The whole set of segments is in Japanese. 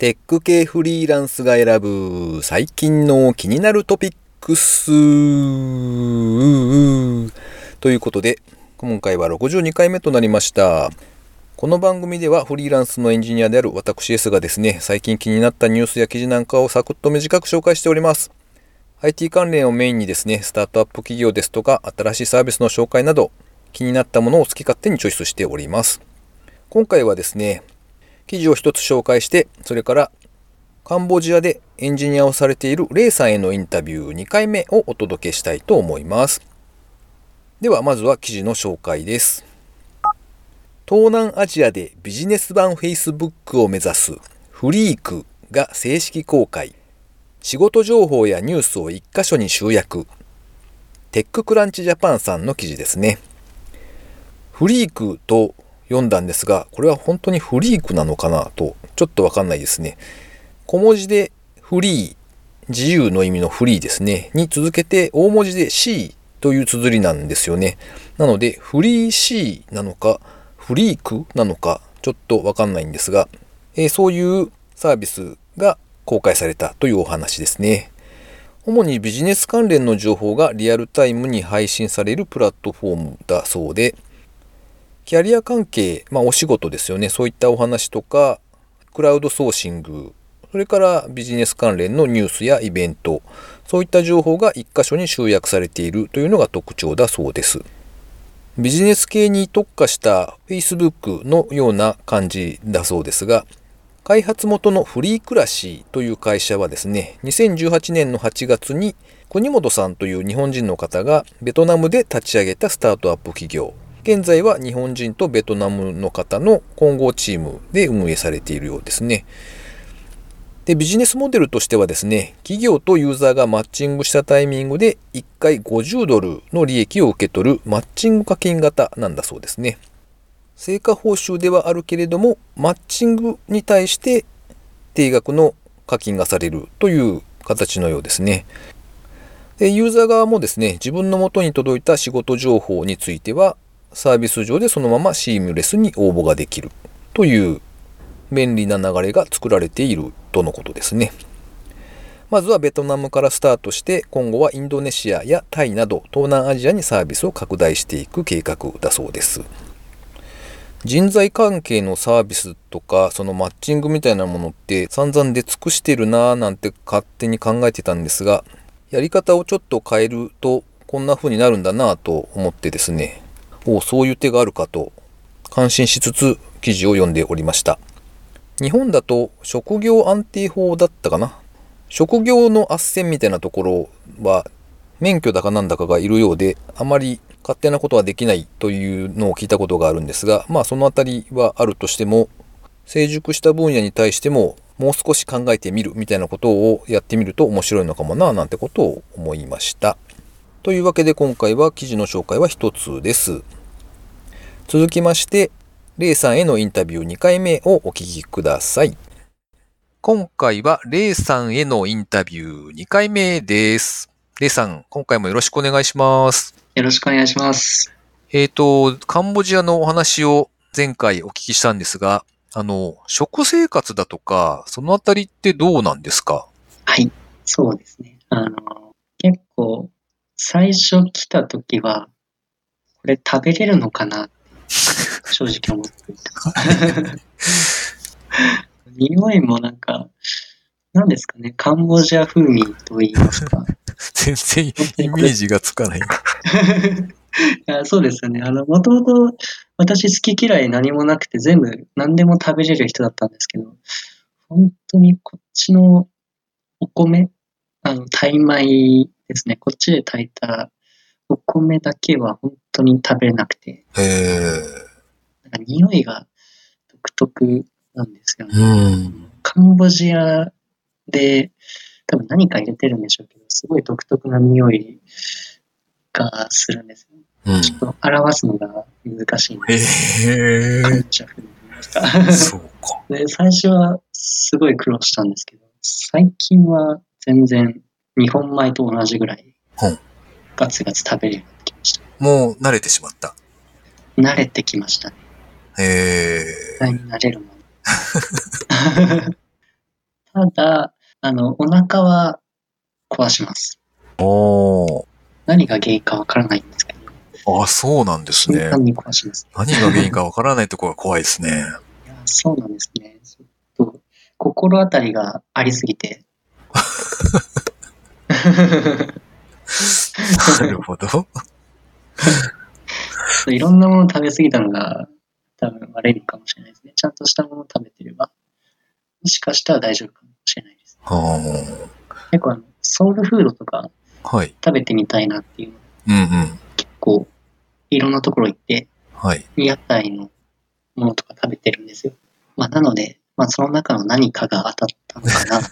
テック系フリーランスが選ぶ最近の気になるトピックス。ということで今回は62回目となりました。この番組ではフリーランスのエンジニアである私 S がですね最近気になったニュースや記事なんかをサクッと短く紹介しております。IT 関連をメインにですねスタートアップ企業ですとか新しいサービスの紹介など気になったものを好き勝手にチョイスしております。今回はですね記事を一つ紹介して、それからカンボジアでエンジニアをされているレイさんへのインタビュー2回目をお届けしたいと思います。ではまずは記事の紹介です。東南アジアでビジネス版 Facebook を目指すフリークが正式公開。仕事情報やニュースを1箇所に集約。テッククランチジャパンさんの記事ですね。フリークと読んだんですが、これは本当にフリークなのかなと、ちょっとわかんないですね。小文字でフリー、自由の意味のフリーですね、に続けて大文字で C という綴りなんですよね。なので、フリー C なのか、フリークなのか、ちょっとわかんないんですが、えー、そういうサービスが公開されたというお話ですね。主にビジネス関連の情報がリアルタイムに配信されるプラットフォームだそうで、キャリア関係、まあお仕事ですよね。そういったお話とか、クラウドソーシング、それからビジネス関連のニュースやイベント、そういった情報が一箇所に集約されているというのが特徴だそうです。ビジネス系に特化した Facebook のような感じだそうですが、開発元のフリークラシーという会社はですね、2018年の8月に国本さんという日本人の方がベトナムで立ち上げたスタートアップ企業現在は日本人とベトナムの方の混合チームで運営されているようですね。で、ビジネスモデルとしてはですね、企業とユーザーがマッチングしたタイミングで1回50ドルの利益を受け取るマッチング課金型なんだそうですね。成果報酬ではあるけれども、マッチングに対して定額の課金がされるという形のようですね。でユーザー側もですね、自分の元に届いた仕事情報については、サービス上でそのままシームレスに応募ができるという便利な流れが作られているとのことですね。まずはベトナムからスタートして今後はインドネシアやタイなど東南アジアにサービスを拡大していく計画だそうです。人材関係のサービスとかそのマッチングみたいなものって散々出尽くしてるなぁなんて勝手に考えてたんですがやり方をちょっと変えるとこんな風になるんだなぁと思ってですねおそういう手があるかと感心しつつ記事を読んでおりました。日本だと職業安定法だったかな？職業の斡旋みたいなところは免許だかなんだかがいるようであまり勝手なことはできないというのを聞いたことがあるんですがまあそのあたりはあるとしても成熟した分野に対してももう少し考えてみるみたいなことをやってみると面白いのかもななんてことを思いました。というわけで今回は記事の紹介は一つです。続きまして、レイさんへのインタビュー2回目をお聞きください。今回はレイさんへのインタビュー2回目です。レイさん、今回もよろしくお願いします。よろしくお願いします。えっ、ー、と、カンボジアのお話を前回お聞きしたんですが、あの、食生活だとか、そのあたりってどうなんですか？はい、そうですね。あの、結構、最初来た時は、これ食べれるのかな？正直思っていた。匂いもなんか、何ですかね、カンボジア風味と言いますか。全然イメージがつかない。いやそうですよね。あの、もともと私好き嫌い何もなくて全部何でも食べれる人だったんですけど、本当にこっちのお米、あの、タイ米ですね。こっちで炊いたお米だけは本当に食べれなくて。へなんか匂いが独特なんですよね。うん、カンボジアで多分何か入れてるんでしょうけど、すごい独特な匂いがするんですよ、うん、ちょっと表すのが難しいんです。へカンボジア風にそうか。で、最初はすごい苦労したんですけど、最近は全然日本米と同じぐらい、ガツガツ食べるようになってきました。もう慣れてしまった。慣れてきましたね。へえ。慣れるもん。ただ、あの、お腹は壊します。おー。何が原因かわからないんですけど、あ、そうなんですね。何が原因かわからないところが怖いですね。いやそうなんですね。ちょっと、心当たりがありすぎて。なるほど。いろんなもの食べ過ぎたのが多分悪いのかもしれないですね。ちゃんとしたものを食べてれば、もしかしたら大丈夫かもしれないです。結構あの、ソウルフードとかはい。食べてみたいなっていうのうんうん。結構いろんなところ行ってはい。屋台のものとか食べてるんですよ。まあなので、まあその中の何かが当たったのかな と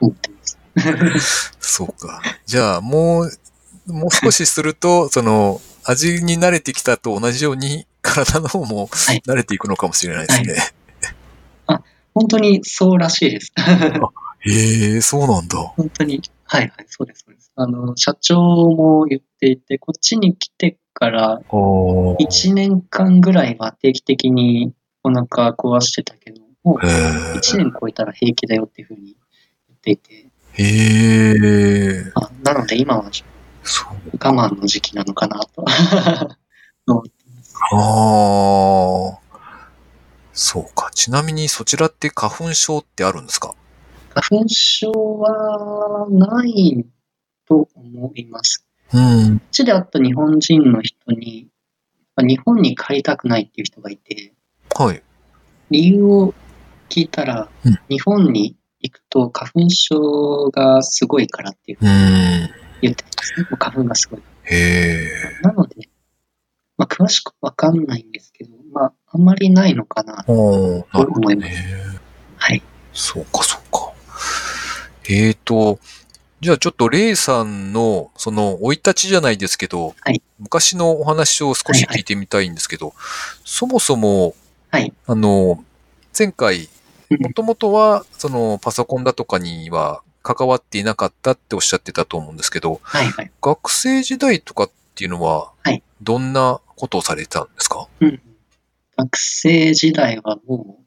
思って。そうか。じゃあ、もう、もう少しすると、その、味に慣れてきたと同じように、体の方もはい慣れていくのかもしれないですね。本当にそうらしいです。へえ、そうなんだ。本当に。はいはい、そうです、そうです。あの、社長も言っていて、こっちに来てからおー1年間ぐらいは定期的にお腹壊してたけど、もうへ1年超えたら平気だよっていうふうに言っていて、え。へえ。あなので今はそう。我慢の時期なのかなと。ああ。そうか。ちなみにそちらって花粉症ってあるんですか？花粉症はないと思います。うん。こっちで会った日本人の人に、日本に帰りたくないっていう人がいて、はい。理由を聞いたら、うん日本に行くと花粉症がすごいからっていううん。へ言ってたんですね。花粉がすごい。え。なので、まあ、詳しくわかんないんですけど、まあ、あんまりないのかなとおーなるほど思います。ね。はい。そうか、そうか。えーと、じゃあちょっとレイさんの、その、生い立ちじゃないですけど、はい昔のお話を少し聞いてみたいんですけど、そもそも、はい。あの、前回、うんもともとは、その、パソコンだとかには関わっていなかったっておっしゃってたと思うんですけど、はいはい。学生時代とかっていうのははい、どんなことをされてたんですか？うん。学生時代はもう、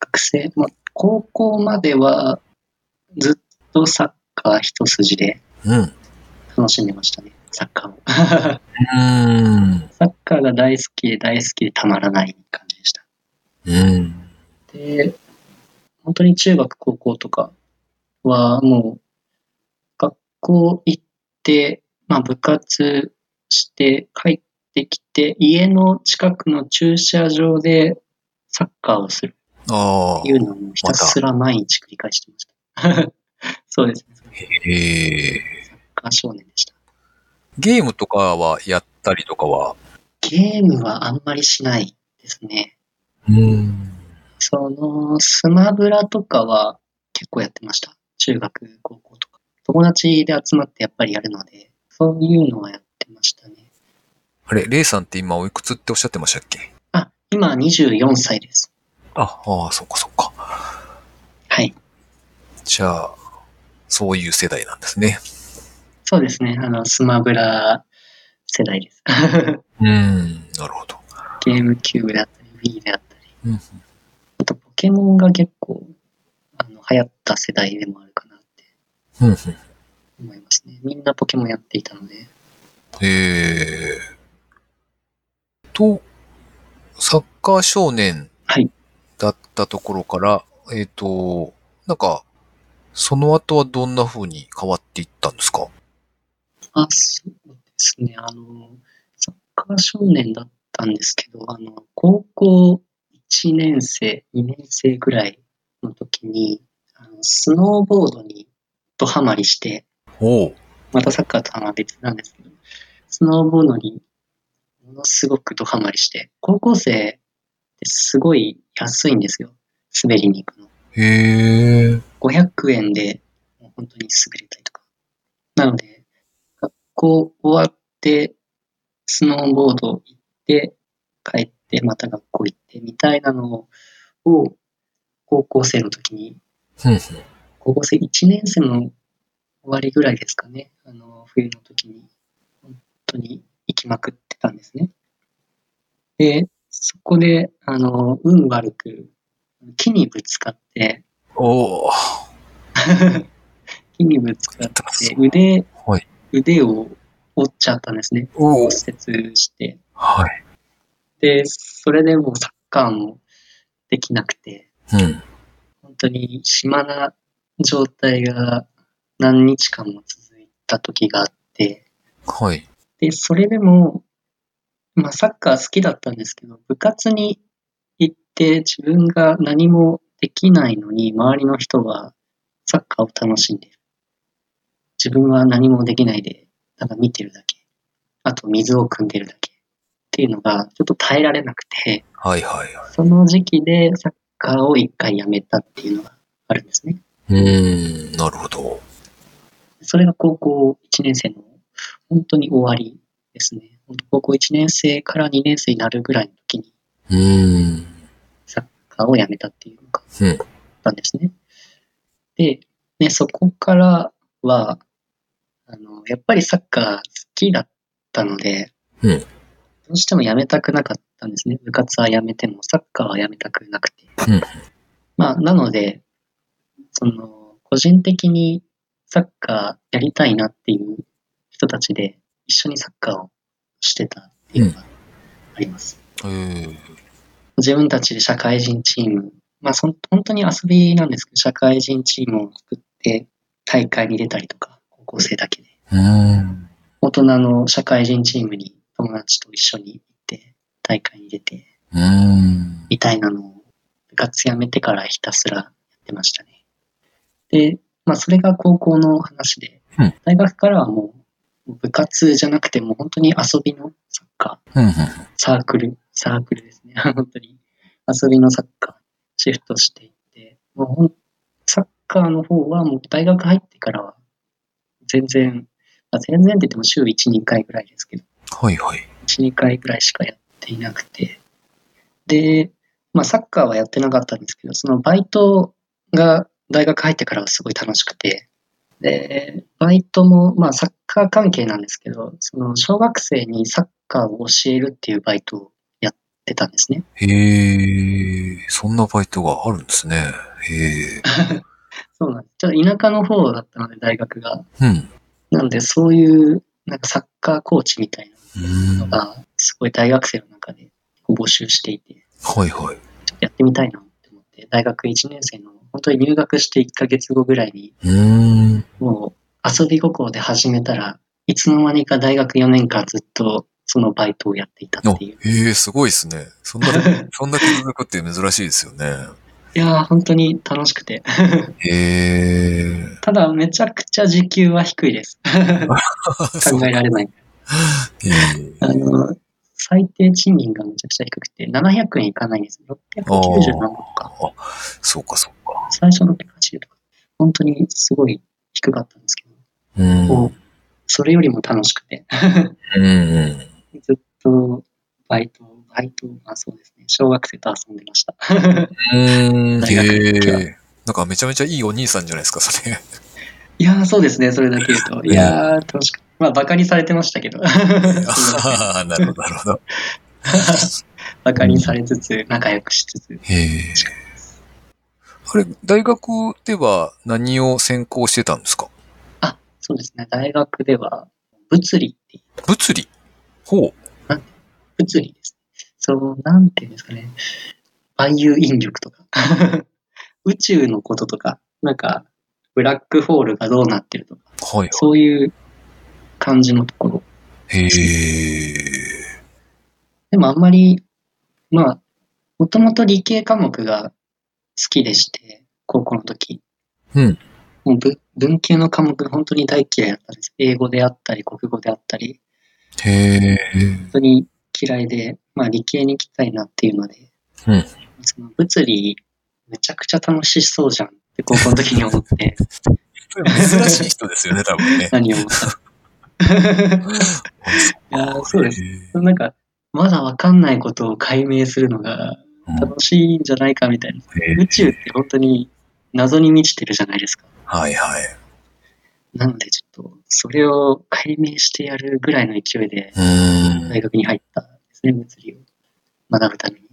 学生、まあ、高校まではずっとサッカー一筋でうん。う楽しんでましたね、サッカーを。ーん。サッカーが大好きで大好きでたまらない感じでした。うん。で、本当に中学、高校とかはもう、学校行って、まあ部活して帰ってきて、家の近くの駐車場でサッカーをするあっていうのをひたすら毎日繰り返してました。そうですね。あ。へえ。サッカー少年でした。ゲームとかはやったりとかは？ゲームはあんまりしないですね。うん。その、スマブラとかは結構やってました。中学、高校とか。友達で集まってやっぱりやるので、そういうのはやってましたね。あれ、レイさんって今おいくつっておっしゃってましたっけ？あ、今24歳です。あ、ああ、そっかそっか。はい。じゃあ、そういう世代なんですね。そうですね。あの、スマブラ世代です。うん、なるほど。ゲームキューブであったり、Wii であったり。うんケモンが結構、あの、流行った世代でもあるかなってうん、うん。思いますね。みんなポケモンやっていたので。へえ。と、サッカー少年はいだったところから、えっ、と、なんか、その後はどんな風に変わっていったんですか？あ、そうですね。あの、サッカー少年だったんですけど、あの、高校1年生、2年生ぐらいの時に、あのスノーボードにドハマりして。またサッカーとはまあ別なんですけど、スノーボードにものすごくドハマりして、高校生ってすごい安いんですよ。滑りに行くの。へえ。500円でもう本当に滑れたりとか。なので、学校終わって、スノーボード行って、帰って、また学校行ってみたいなのを、高校生の時に。高校生1年生の終わりぐらいですかね。あの、冬の時に、本当に行きまくってたんですね。で、そこで、あの、運悪く、木にぶつかって、おー。木にぶつかって腕、はい。腕を折っちゃったんですね。お骨折して。はい。で、それでもうサッカーもできなくて、うん。本当に暇な状態が何日間も続いた時があって、はい。で、それでも、まあサッカー好きだったんですけど、部活に行って自分が何もできないのに、周りの人はサッカーを楽しんでる。自分は何もできないで、ただ見てるだけ。あと水を汲んでるだけ。っていうのがちょっと耐えられなくて、はいはいはい。その時期でサッカーを一回やめたっていうのがあるんですね。うーん、なるほど。それが高校1年生の本当に終わりですね。高校1年生から2年生になるぐらいの時にうーん。サッカーをやめたっていうのがうん。あったんですね。で、ね、そこからは、あの、やっぱりサッカー好きだったので、うんどうしてもやめたくなかったんですね。部活はやめても、サッカーはやめたくなくて。うんまあ、なので、その、個人的にサッカーやりたいなっていう人たちで一緒にサッカーをしてたっていうのがあります。えー、自分たちで社会人チーム、まあそん本当に遊びなんですけど、社会人チームを作って大会に出たりとか、高校生だけで。うーん。大人の社会人チームに友達と一緒に行って大会に出て。みたいなのを部活辞めてからひたすらやってましたね。で、まあそれが高校の話でうん、大学からはもう部活じゃなくてもう本当に遊びのサッカー、うんうん。サークル、サークルですね。本当に遊びのサッカー、シフトしていって、もうほんサッカーの方はもう大学入ってからは全然、まあ、全然って言っても週1、2回ぐらいですけど、はいはい。1、2回ぐらいしかやっていなくて。で、まあサッカーはやってなかったんですけど、そのバイトが大学入ってからはすごい楽しくて、で、バイトも、まあサッカー関係なんですけど、その小学生にサッカーを教えるっていうバイトをやってたんですね。へえ、そんなバイトがあるんですね。へえ。そうなんです。ちょっと田舎の方だったので、大学が。うん。なんで、そういう、なんかサッカーコーチみたいな。のが、すごい大学生の中で募集していて、はいはい。やってみたいなって思って、大学1年生の、本当に入学して1ヶ月後ぐらいに、うーん。もう遊び心で始めたらいつの間にか大学4年間ずっとそのバイトをやっていたあっていう。へえ、すごいですね。そんな、そんだけ続くって珍しいですよね。いやー、本当に楽しくて。へえ。ただ、めちゃくちゃ時給は低いです。考えられない。あの、最低賃金がめちゃくちゃ低くて、700円いかないんです。690何とか、あ、そうかそうか。最初の680とか、本当にすごい低かったんですけど、うん。それよりも楽しくて、うんうん。ずっとバイト、バイト、まあそうですね、小学生と遊んでました。うーん。へえ。なんかめちゃめちゃいいお兄さんじゃないですか、それ。いやー、そうですね、それだけ言うと。いやー、楽しく。まあ、バカにされてましたけど。ああ、なるほど、なるほど。バカにされつつ、仲良くしつつ。へえ。あれ、大学では何を専攻してたんですか？あ、そうですね、大学では、物理って、物理？ほう。物理です。そう、なんていうんですかね。万有引力とか。宇宙のこととか、なんか、ブラックホールがどうなってるとか、はい。そういう感じのところ。へえ。でもあんまり、まあ、もともと理系科目が好きでして、高校の時。うん。もう文文系の科目本当に大嫌いだったんです。英語であったり、国語であったり、へえ。本当に嫌いで、まあ理系に行きたいなっていうので、うんその物理めちゃくちゃ楽しそうじゃんって高校の時に思って、珍しい人ですよね、多分ね。何を思った。いやーそうです。へなんか、まだわかんないことを解明するのがえ楽しいんじゃないかみたいな。宇宙って本当に謎に満ちてるじゃないですか。はいはい。なのでちょっと、それを解明してやるぐらいの勢いで。大学に入ったんですね、物理を学ぶために。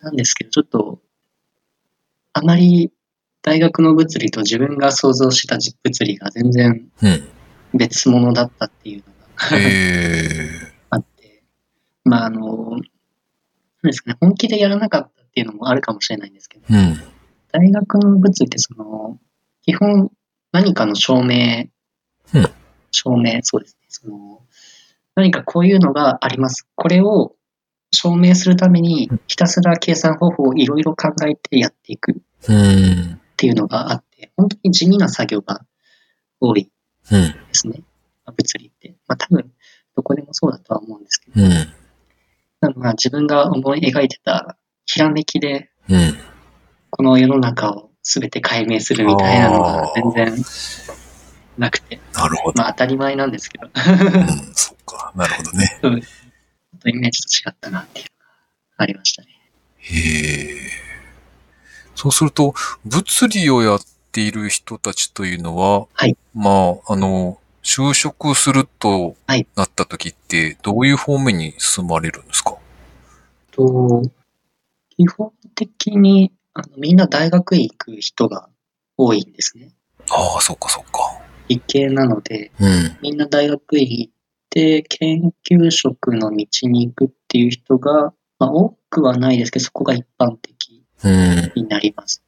なんですけど、ちょっと、あまり大学の物理と自分が想像した物理が全然うん。別物だったっていうのがへえ。あって、まああの、ですかね、本気でやらなかったっていうのもあるかもしれないんですけど、うん。大学の物理ってその、基本何かの証明、うん証明、そうですね、その、何かこういうのがあります。これを証明するためにひたすら計算方法をいろいろ考えてやっていくっうん。ていうのがあって、本当に地味な作業が多いうん。ですね。まあ物理って。まあ多分、どこでもそうだとは思うんですけど、うん。まあ自分が思い描いてたひらめきで、うん。この世の中を全て解明するみたいなのが全然なくて、なるほど。まあ当たり前なんですけど、ちうん。そっか。なるほどね。ょっとイメージと違ったなっていうのがありましたね。へえ。そうすると、物理をやっている人たちというのは、はいまあ、あの、就職するとはいなった時って、どういう方面に進まれるんですか？と基本的にあのみんな大学院行く人が多いんですね。ああ、そっかそっか。理系なので、うん。みんな大学院行って研究職の道に行くっていう人が、まあ、多くはないですけど、そこが一般的うん。になります。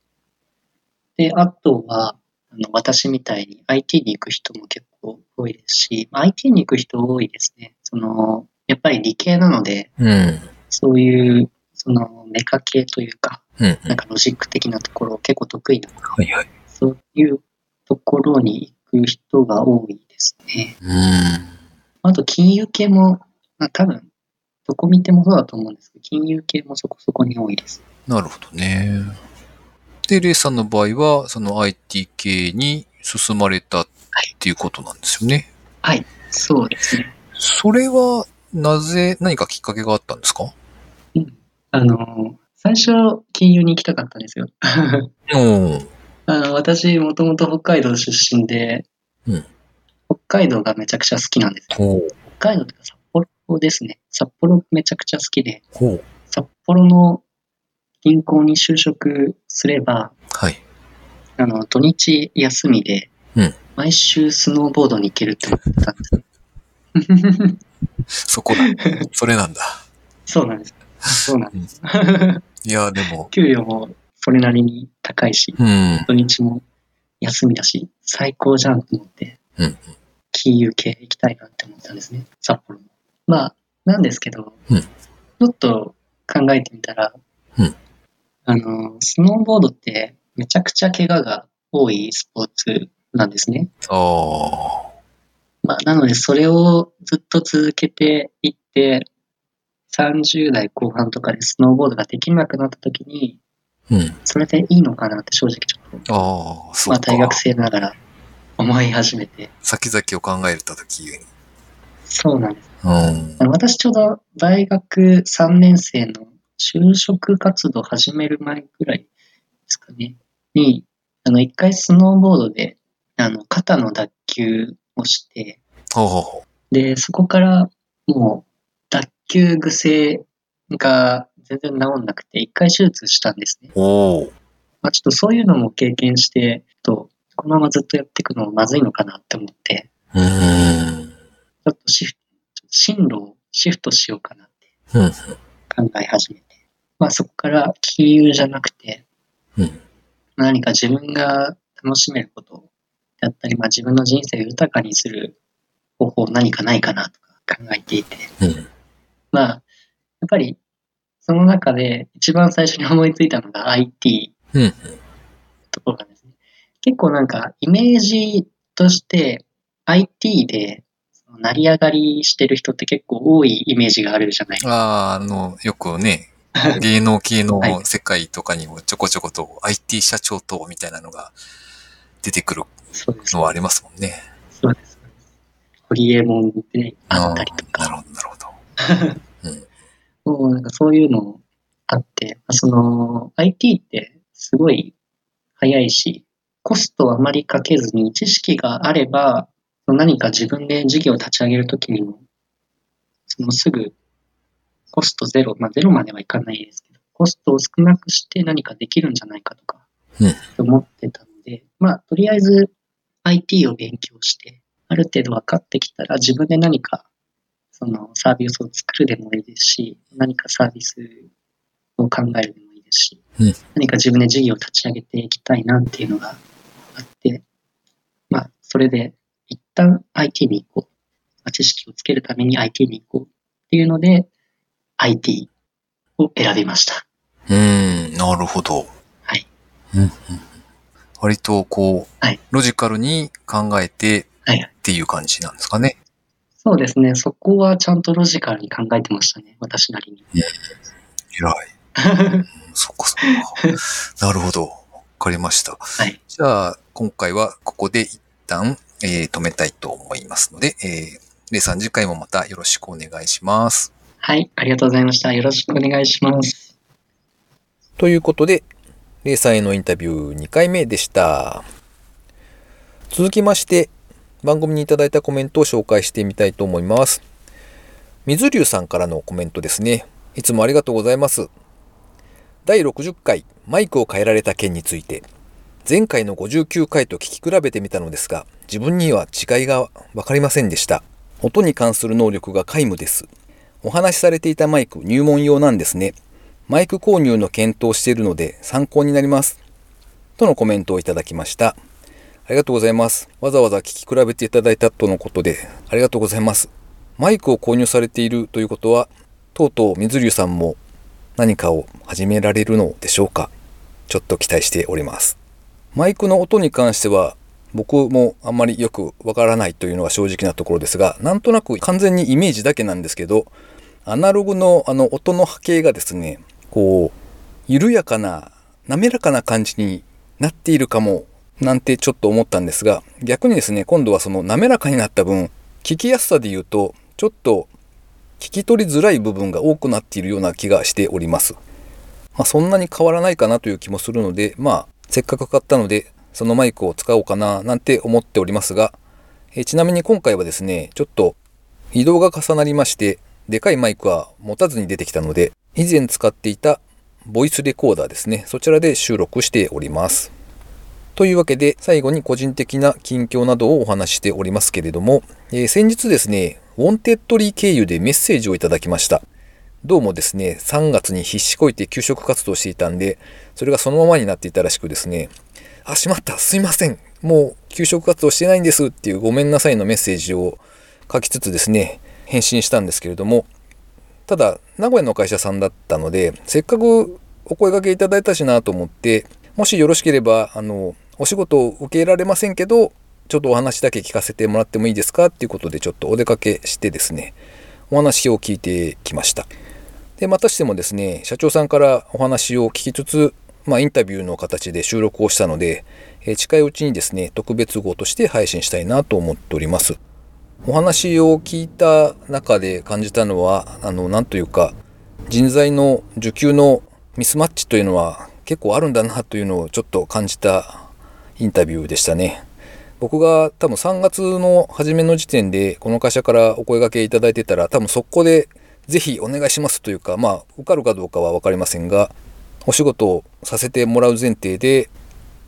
で、あとは、あの私みたいに IT に行く人も結構多いですし、まあ IT に行く人多いですね。その、やっぱり理系なので、うん。そういう、そのメカ系というか、うん。なんかロジック的なところ結構得意な、はいはい。そういうところに行く人が多いですね。うん。あと金融系も、まあ多分、どこ見てもそうだと思うんですけど、金融系もそこそこに多いです。なるほどね。で、レイさんの場合は、その IT 系に進まれたっていうことなんですよね。はい、そうですね。それは、なぜ、何かきっかけがあったんですか？あの、最初、金融に行きたかったんですよ。うん。あの私、もともと北海道出身で、うん北海道がめちゃくちゃ好きなんです。北海道というか札幌ですね。札幌めちゃくちゃ好きで。札幌の銀行に就職すれば、はい。あの、土日休みでうん、毎週スノーボードに行けるって思ってたんです。そこだ。それなんだ。そうなんです。そうなんです。いや、でも、給料もそれなりに高いし、うん。土日も休みだし、最高じゃんと思って、うん金融系行きたいなって思ったんですね、札幌も。まあ、なんですけど、うんちょっと考えてみたら、うんあの、スノーボードってめちゃくちゃ怪我が多いスポーツなんですね。まあ、なので、それをずっと続けていって、30代後半とかでスノーボードができなくなった時に、うん。それでいいのかなって正直ちょっと、ああ、そうか。まあ大学生ながら思い始めて。先々を考えたときに。そうなんです。うん。私ちょうど大学3年生の就職活動始める前ぐらいですかね。に、あの、一回スノーボードで、あの、肩の脱臼をして、で、そこからもう脱臼癖が全然治んなくて、一回手術したんですね。まあ、ちょっとそういうのも経験して、とこのままずっとやっていくのもまずいのかなって思って。ちょっとシフト、進路をシフトしようかなってうん。考え始めて、まあそこから金融じゃなくて、うん。何か自分が楽しめることだったり、まあ自分の人生を豊かにする方法何かないかなとか考えていて、うん。まあ、やっぱりその中で一番最初に思いついたのが IT うん。ところなんですね。結構なんかイメージとして IT で成り上がりしてる人って結構多いイメージがあるじゃないですか。ああ、あの、よくね、芸能系のはい世界とかにもちょこちょこと IT 社長とみたいなのが出てくる。のはありますもんね。そうです。ホリエモンであったりとか、なるほど、なるほど。もうなんかそういうのあって、その IT ってすごい早いし、コストをあまりかけずに知識があれば、何か自分で事業を立ち上げるときにも、そのすぐコストゼロ、まあゼロまではいかないですけど、コストを少なくして何かできるんじゃないかとか、思ってたので、まあ、とりあえず IT を勉強して、ある程度分かってきたら自分で何かそのサービスを作るでもいいですし、何かサービスを考えるでもいいですし、うん何か自分で事業を立ち上げていきたいなっていうのがあって、まあ、それで一旦 IT に行こう。まあ知識をつけるために IT に行こうっていうので、IT を選びました。うーん、なるほど。はい。うんうんうん割とこう、はいロジカルに考えてはい。っていう感じなんですかね。そうですね。そこはちゃんとロジカルに考えてましたね。私なりに。偉い。うんそっかそっか。なるほど。わかりました。はい。じゃあ、今回はここで一旦、えー止めたいと思いますので、えー、レイさん次回もまたよろしくお願いします。はい。ありがとうございました。よろしくお願いします。ということで、レイさんへのインタビュー2回目でした。続きまして、番組にいただいたコメントを紹介してみたいと思います。水流さんからのコメントですね。いつもありがとうございます。第60回マイクを変えられた件について、前回の59回と聞き比べてみたのですが、自分には違いが分かりませんでした。音に関する能力が皆無です。お話しされていたマイク入門用なんですね。マイク購入の検討しているので参考になります。とのコメントをいただきました。ありがとうございます。わざわざ聞き比べていただいたとのことで、ありがとうございます。マイクを購入されているということは、とうとう水流さんも何かを始められるのでしょうかちょっと期待しております。マイクの音に関しては、僕もあんまりよくわからないというのが正直なところですが、なんとなく完全にイメージだけなんですけど、アナログのあの音の波形がですね、こう、緩やかな、滑らかな感じになっているかも、なんてちょっと思ったんですが、逆にですね、今度はその滑らかになった分、聞きやすさで言うと、ちょっと聞き取りづらい部分が多くなっているような気がしております。まあ、そんなに変わらないかなという気もするので、まあ、せっかく買ったので、そのマイクを使おうかななんて思っておりますが、えちなみに今回はですね、ちょっと移動が重なりまして、でかいマイクは持たずに出てきたので、以前使っていたボイスレコーダーですね、そちらで収録しております。というわけで、最後に個人的な近況などをお話しておりますけれども、えー先日ですね、 Wantedly 経由でメッセージをいただきました。どうもですね、3月に必死こいて求職活動していたんで、それがそのままになっていたらしくですね、あ、しまった、すいません、もう求職活動してないんですっていうごめんなさいのメッセージを書きつつですね、返信したんですけれども、ただ、名古屋の会社さんだったので、せっかくお声掛けいただいたしなと思って、もしよろしければ、あの、お仕事を受け入れられませんけど、ちょっとお話だけ聞かせてもらってもいいですか？っていうことでちょっとお出かけしてですね、お話を聞いてきました。で、またしてもですね、社長さんからお話を聞きつつ、まあ、インタビューの形で収録をしたので、え近いうちにですね、特別号として配信したいなと思っております。お話を聞いた中で感じたのは、あの、なんというか、人材の受給のミスマッチというのは結構あるんだなというのをちょっと感じたインタビューでしたね。僕が多分3月の初めの時点でこの会社からお声掛けいただいてたら多分速攻でぜひお願いしますというかまあ受かるかどうかは分かりませんがお仕事をさせてもらう前提で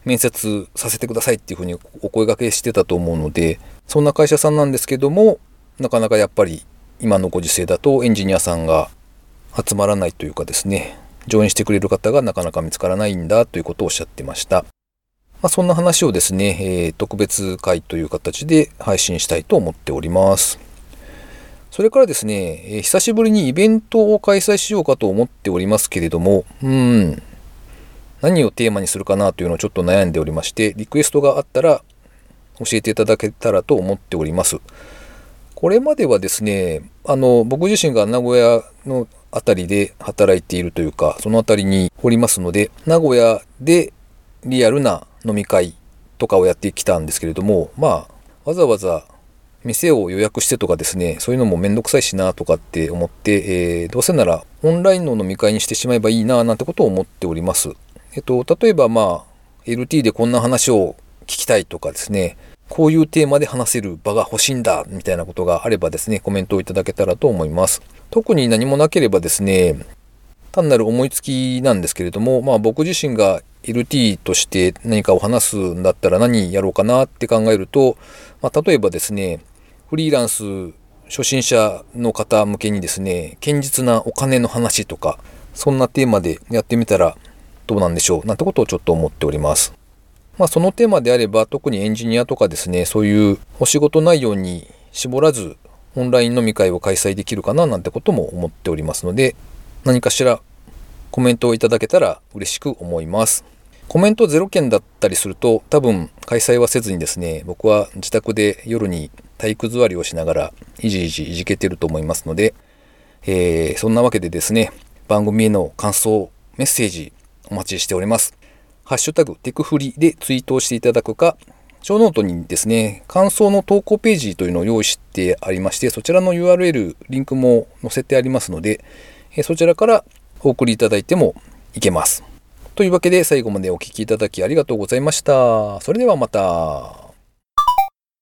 面接させてくださいっていうふうにお声掛けしてたと思うのでそんな会社さんなんですけどもなかなかやっぱり今のご時世だとエンジニアさんが集まらないというかですね上演してくれる方がなかなか見つからないんだということをおっしゃってました。まあ、そんな話をですね、えー特別会という形で配信したいと思っております。それからですね、えー久しぶりにイベントを開催しようかと思っておりますけれども、うん、何をテーマにするかなというのをちょっと悩んでおりまして、リクエストがあったら教えていただけたらと思っております。これまではですね、あの、僕自身が名古屋のあたりで働いているというか、そのあたりにおりますので、名古屋でリアルな飲み会とかをやってきたんですけれども、まあ、わざわざ店を予約してとかですね、そういうのもめんどくさいしなとかって思って、えーどうせならオンラインの飲み会にしてしまえばいいななんてことを思っております。えっと、例えばまあ、LT でこんな話を聞きたいとかですね、こういうテーマで話せる場が欲しいんだみたいなことがあればですね、コメントをいただけたらと思います。特に何もなければですね、単なる思いつきなんですけれども、まあ僕自身が LT として何かを話すんだったら何やろうかなって考えると、まあ、例えばですね、フリーランス初心者の方向けにですね、堅実なお金の話とか、そんなテーマでやってみたらどうなんでしょう？なんてことをちょっと思っております。まあそのテーマであれば特にエンジニアとかですね、そういうお仕事内容に絞らずオンライン飲み会を開催できるかななんてことも思っておりますので、何かしらコメントをいただけたら嬉しく思います。コメント0件だったりすると多分開催はせずにですね、僕は自宅で夜に体育座りをしながらいじいじいじけてると思いますので、えー、そんなわけでですね、番組への感想、メッセージお待ちしております。ハッシュタグテクフリでツイートをしていただくか、ショーノートにですね、感想の投稿ページというのを用意してありまして、そちらの URL、リンクも載せてありますので、そちらからお送りいただいてもいけます。というわけで最後までお聴きいただきありがとうございました。それではまた。